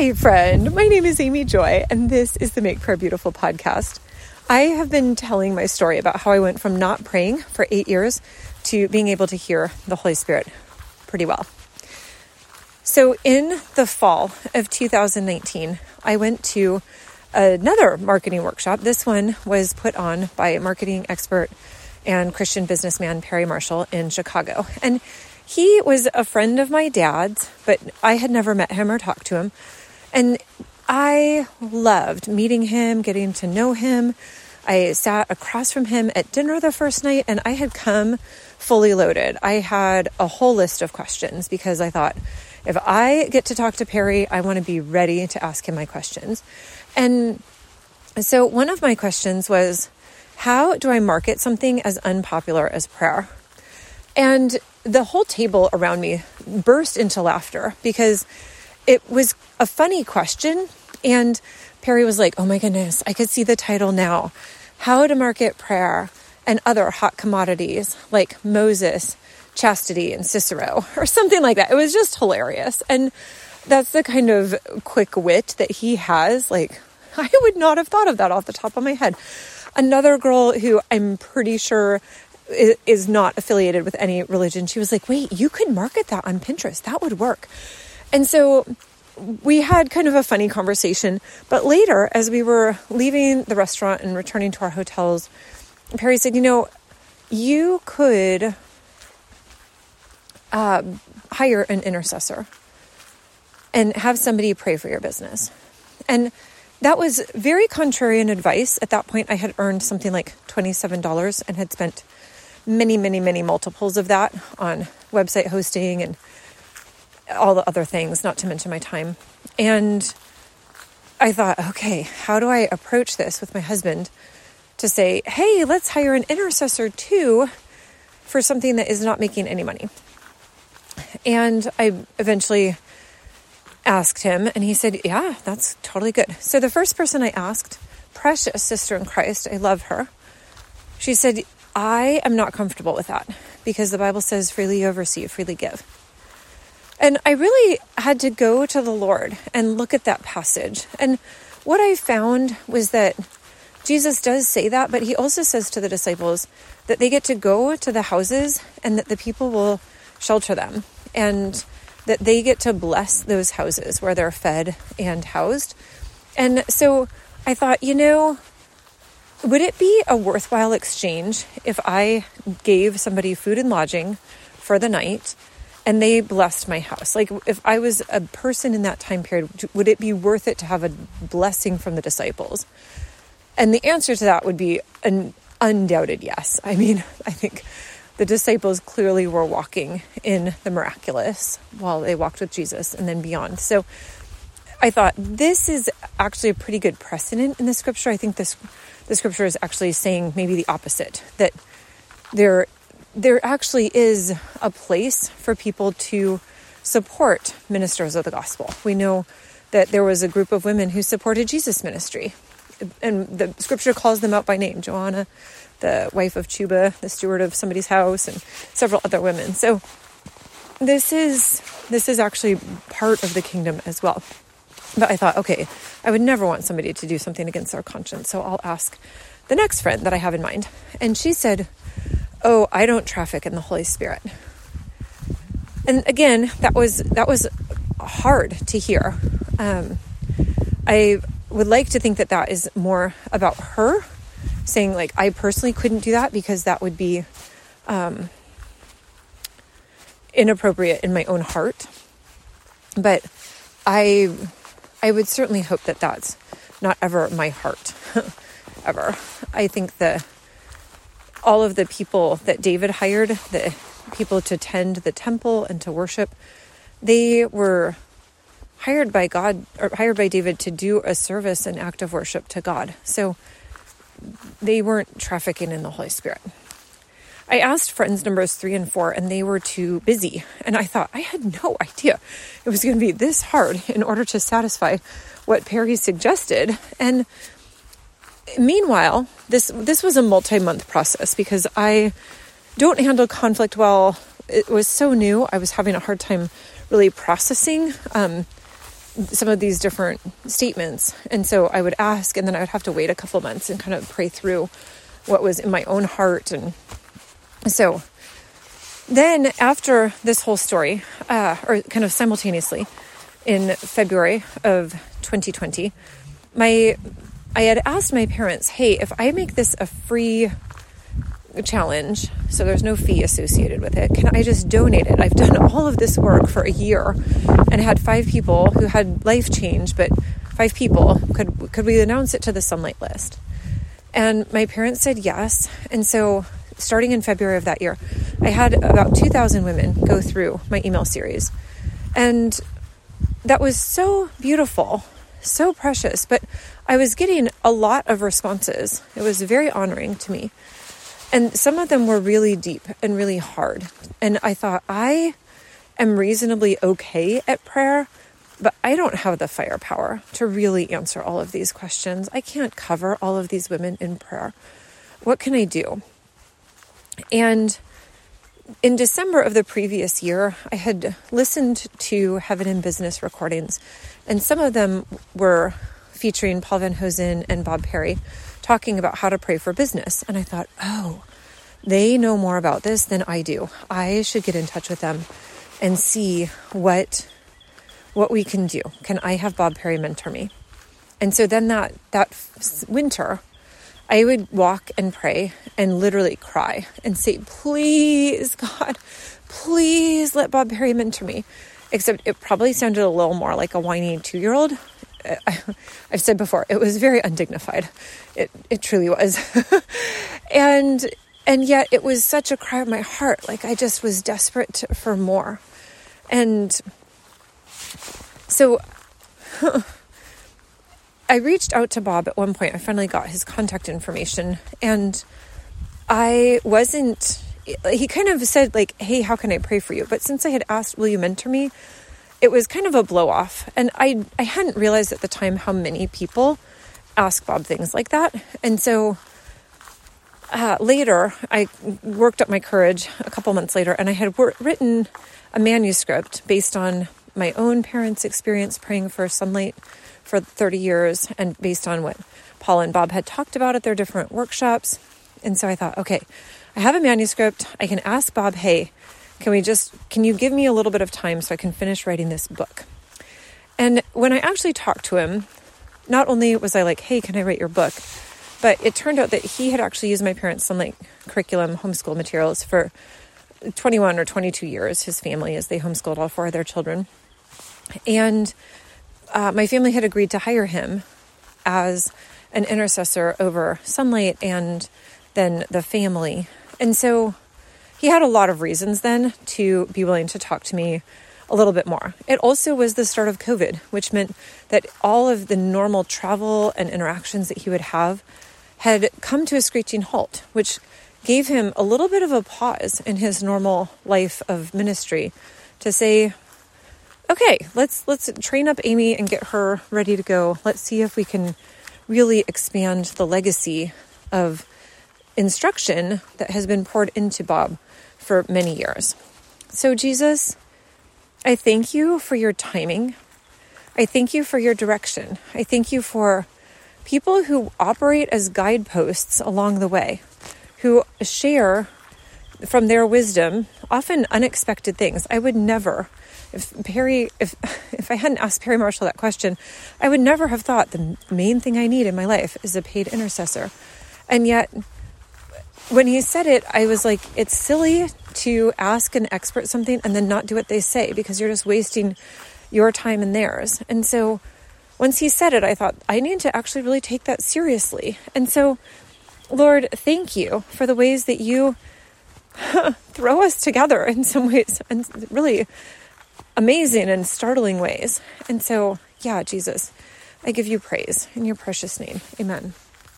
Hi, friend. My name is Amy Joy, and this is the Make Prayer Beautiful podcast. I have been telling my story about how I went from not praying for eight years to being able to hear the Holy Spirit pretty well. So, in the fall of 2019, I went to another marketing workshop. This one was put on by marketing expert and Christian businessman Perry Marshall in Chicago. And he was a friend of my dad's, but I had never met him or talked to him. And I loved meeting him, getting to know him. I sat across from him at dinner the first night and I had come fully loaded. I had a whole list of questions because I thought if I get to talk to Perry, I want to be ready to ask him my questions. And so one of my questions was, how do I market something as unpopular as prayer? And the whole table around me burst into laughter because it was a funny question. And Perry was like, Oh my goodness, I could see the title now How to Market Prayer and Other Hot Commodities like Moses, Chastity, and Cicero, or something like that. It was just hilarious. And that's the kind of quick wit that he has. Like, I would not have thought of that off the top of my head. Another girl who I'm pretty sure is not affiliated with any religion, she was like, wait, you could market that on Pinterest. That would work. And so we had kind of a funny conversation. But later, as we were leaving the restaurant and returning to our hotels, Perry said, you know, you could uh, hire an intercessor and have somebody pray for your business. And that was very contrarian advice. At that point, I had earned something like $27 and had spent many, many, many multiples of that on website hosting and all the other things, not to mention my time. And I thought, okay, how do I approach this with my husband to say, hey, let's hire an intercessor too for something that is not making any money? And I eventually asked him, and he said, yeah, that's totally good. So the first person I asked, precious sister in Christ, I love her. She said, I am not comfortable with that because the Bible says, freely you receive, freely give. And I really had to go to the Lord and look at that passage. And what I found was that Jesus does say that, but he also says to the disciples that they get to go to the houses and that the people will shelter them and that they get to bless those houses where they're fed and housed. And so I thought, you know, would it be a worthwhile exchange if I gave somebody food and lodging for the night and they blessed my house? Like, if I was a person in that time period, would it be worth it to have a blessing from the disciples? And the answer to that would be an undoubted yes. I mean, I think the disciples clearly were walking in the miraculous while they walked with Jesus and then beyond. So I thought this is actually a pretty good precedent in the scripture. I think this the scripture is actually saying maybe the opposite that there there actually is a place for people to support ministers of the gospel. We know that there was a group of women who supported Jesus' ministry, and the scripture calls them out by name Joanna, the wife of Chuza, the steward of somebody's house, and several other women. So this is this is actually part of the kingdom as well. But I thought, okay, I would never want somebody to do something against our conscience. So I'll ask the next friend that I have in mind. And she said, Oh, I don't traffic in the Holy Spirit. And again, that was that was hard to hear. Um, I would like to think that that is more about her saying like I personally couldn't do that because that would be um, inappropriate in my own heart. But I I would certainly hope that that's not ever my heart, ever. I think that all of the people that David hired, the people to tend the temple and to worship, they were hired by God or hired by David to do a service and act of worship to God. So they weren't trafficking in the Holy Spirit. I asked friends numbers three and four, and they were too busy. And I thought, I had no idea it was going to be this hard in order to satisfy what Perry suggested. And meanwhile, this this was a multi-month process because I don't handle conflict well. It was so new; I was having a hard time really processing um, some of these different statements. And so I would ask, and then I would have to wait a couple months and kind of pray through what was in my own heart. And so then, after this whole story, uh, or kind of simultaneously, in February of 2020, my I had asked my parents, "Hey, if I make this a free challenge, so there's no fee associated with it, can I just donate it? I've done all of this work for a year and had five people who had life change, but five people could could we announce it to the Sonlight list?" And my parents said yes. And so starting in February of that year, I had about 2,000 women go through my email series. And that was so beautiful, so precious. But I was getting a lot of responses. It was very honoring to me. And some of them were really deep and really hard. And I thought, I am reasonably okay at prayer, but I don't have the firepower to really answer all of these questions. I can't cover all of these women in prayer. What can I do? And in December of the previous year, I had listened to Heaven in Business recordings, and some of them were featuring Paul Van Hosen and Bob Perry talking about how to pray for business. And I thought, oh, they know more about this than I do. I should get in touch with them and see what what we can do. Can I have Bob Perry mentor me? And so then that that winter, I would walk and pray and literally cry and say, Please, God, please let Bob Perry mentor me. Except it probably sounded a little more like a whiny two year old. I've said before, it was very undignified. It, it truly was. and, and yet it was such a cry of my heart. Like I just was desperate to, for more. And so I reached out to Bob at one point. I finally got his contact information and I wasn't he kind of said like, "Hey, how can I pray for you?" But since I had asked, "Will you mentor me?" it was kind of a blow off. And I I hadn't realized at the time how many people ask Bob things like that. And so uh, later, I worked up my courage a couple months later, and I had wor- written a manuscript based on my own parents' experience praying for Sonlight for 30 years and based on what Paul and Bob had talked about at their different workshops. And so I thought, okay, I have a manuscript. I can ask Bob, hey, can we just, can you give me a little bit of time so I can finish writing this book? And when I actually talked to him, not only was I like, hey, can I write your book? But it turned out that he had actually used my parents' Sonlight curriculum homeschool materials for 21 or 22 years, his family, as they homeschooled all four of their children. And uh, my family had agreed to hire him as an intercessor over Sonlight and then the family. And so he had a lot of reasons then to be willing to talk to me a little bit more. It also was the start of COVID, which meant that all of the normal travel and interactions that he would have had come to a screeching halt, which gave him a little bit of a pause in his normal life of ministry to say, okay, let's let's train up Amy and get her ready to go. Let's see if we can really expand the legacy of instruction that has been poured into Bob for many years. So Jesus, I thank you for your timing. I thank you for your direction. I thank you for people who operate as guideposts along the way, who share from their wisdom often unexpected things. I would never if Perry, if if I hadn't asked Perry Marshall that question, I would never have thought the main thing I need in my life is a paid intercessor. And yet, when he said it, I was like, it's silly to ask an expert something and then not do what they say because you're just wasting your time and theirs. And so, once he said it, I thought I need to actually really take that seriously. And so, Lord, thank you for the ways that you throw us together in some ways and really amazing and startling ways. And so, yeah, Jesus, I give you praise in your precious name. Amen.